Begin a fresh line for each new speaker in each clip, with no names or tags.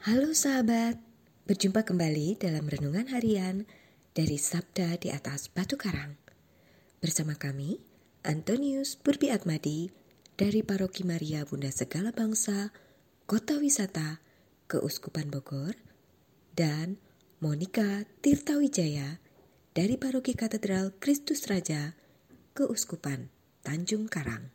Halo sahabat, berjumpa kembali dalam renungan harian dari Sabda di atas Batu Karang. Bersama kami, Antonius Burbi Atmadi dari Paroki Maria Bunda Segala Bangsa, Kota Wisata, Keuskupan Bogor, dan Monica Tirtawijaya dari Paroki Katedral Kristus Raja, Keuskupan Tanjung Karang.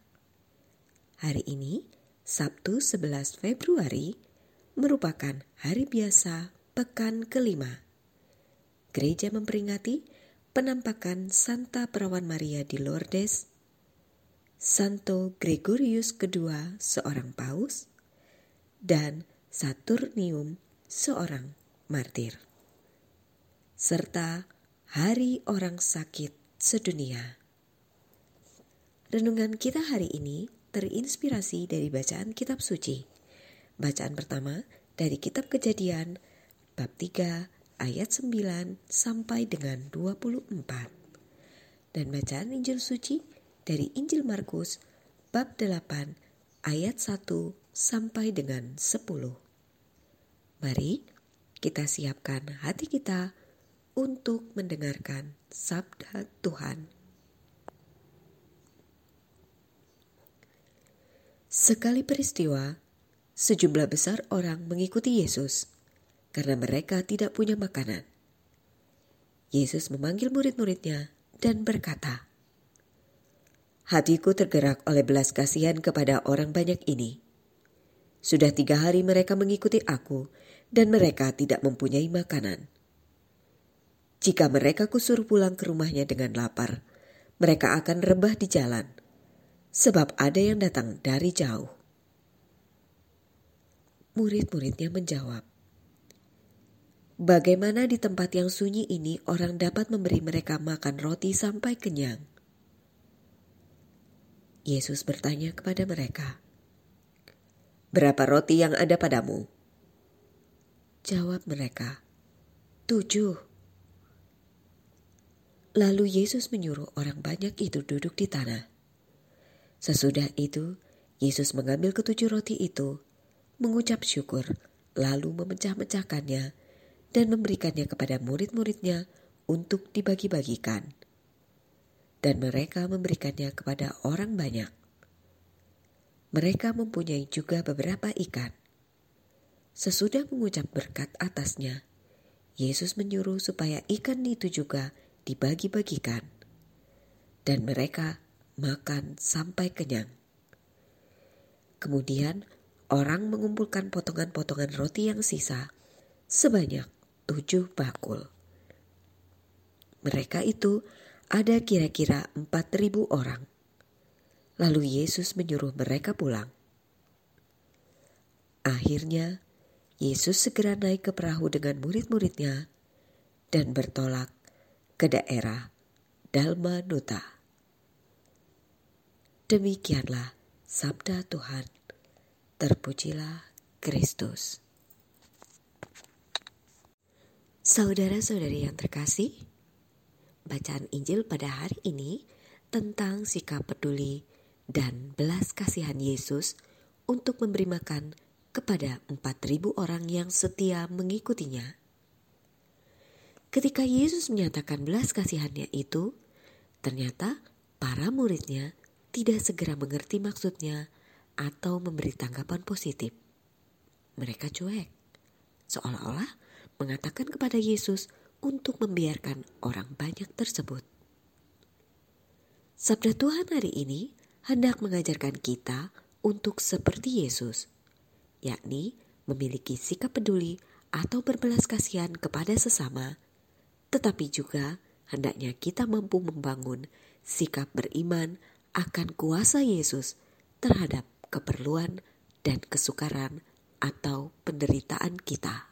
Hari ini, Sabtu 11 Februari, merupakan hari biasa pekan kelima. Gereja memperingati penampakan Santa Perawan Maria di Lourdes, Santo Gregorius II seorang paus, dan Saturnium seorang martir. Serta Hari Orang Sakit Sedunia. Renungan kita hari ini terinspirasi dari bacaan kitab suci. Bacaan pertama dari kitab Kejadian bab 3 ayat 9 sampai dengan 24. Dan bacaan Injil suci dari Injil Markus bab 8 ayat 1 sampai dengan 10. Mari kita siapkan hati kita untuk mendengarkan sabda Tuhan. Sekali peristiwa, sejumlah besar orang mengikuti Yesus karena mereka tidak punya makanan. Yesus memanggil murid-muridnya dan berkata, Hatiku tergerak oleh belas kasihan kepada orang banyak ini. Sudah tiga hari mereka mengikuti aku dan mereka tidak mempunyai makanan. Jika mereka kusur pulang ke rumahnya dengan lapar, mereka akan rebah di jalan, sebab ada yang datang dari jauh. Murid-muridnya menjawab, Bagaimana di tempat yang sunyi ini orang dapat memberi mereka makan roti sampai kenyang? Yesus bertanya kepada mereka, Berapa roti yang ada padamu? Jawab mereka, Tujuh. Lalu Yesus menyuruh orang banyak itu duduk di tanah. Sesudah itu, Yesus mengambil ketujuh roti itu, mengucap syukur, lalu memecah-mecahkannya dan memberikannya kepada murid-muridnya untuk dibagi-bagikan. Dan mereka memberikannya kepada orang banyak. Mereka mempunyai juga beberapa ikan. Sesudah mengucap berkat atasnya, Yesus menyuruh supaya ikan itu juga dibagi-bagikan. Dan mereka makan sampai kenyang. Kemudian orang mengumpulkan potongan-potongan roti yang sisa sebanyak tujuh bakul. Mereka itu ada kira-kira empat ribu orang. Lalu Yesus menyuruh mereka pulang. Akhirnya, Yesus segera naik ke perahu dengan murid-muridnya dan bertolak ke daerah Dalmanuta. Demikianlah sabda Tuhan. Terpujilah Kristus. Saudara-saudari yang terkasih, bacaan Injil pada hari ini tentang sikap peduli dan belas kasihan Yesus untuk memberi makan kepada 4.000 orang yang setia mengikutinya. Ketika Yesus menyatakan belas kasihannya itu, ternyata para muridnya tidak segera mengerti maksudnya atau memberi tanggapan positif. Mereka cuek, seolah-olah mengatakan kepada Yesus untuk membiarkan orang banyak tersebut. Sabda Tuhan hari ini hendak mengajarkan kita untuk seperti Yesus, yakni memiliki sikap peduli atau berbelas kasihan kepada sesama, tetapi juga hendaknya kita mampu membangun sikap beriman akan kuasa Yesus terhadap keperluan dan kesukaran atau penderitaan kita.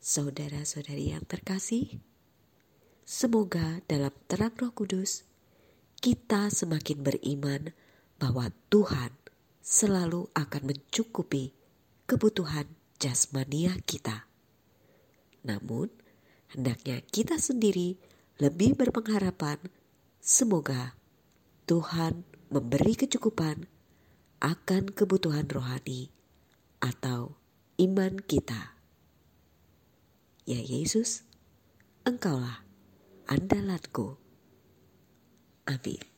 Saudara-saudari yang terkasih, semoga dalam terang Roh Kudus kita semakin beriman bahwa Tuhan selalu akan mencukupi kebutuhan jasmania kita. Namun, hendaknya kita sendiri lebih berpengharapan semoga Tuhan memberi kecukupan akan kebutuhan rohani atau iman kita. Ya Yesus, Engkaulah andalanku. Amin.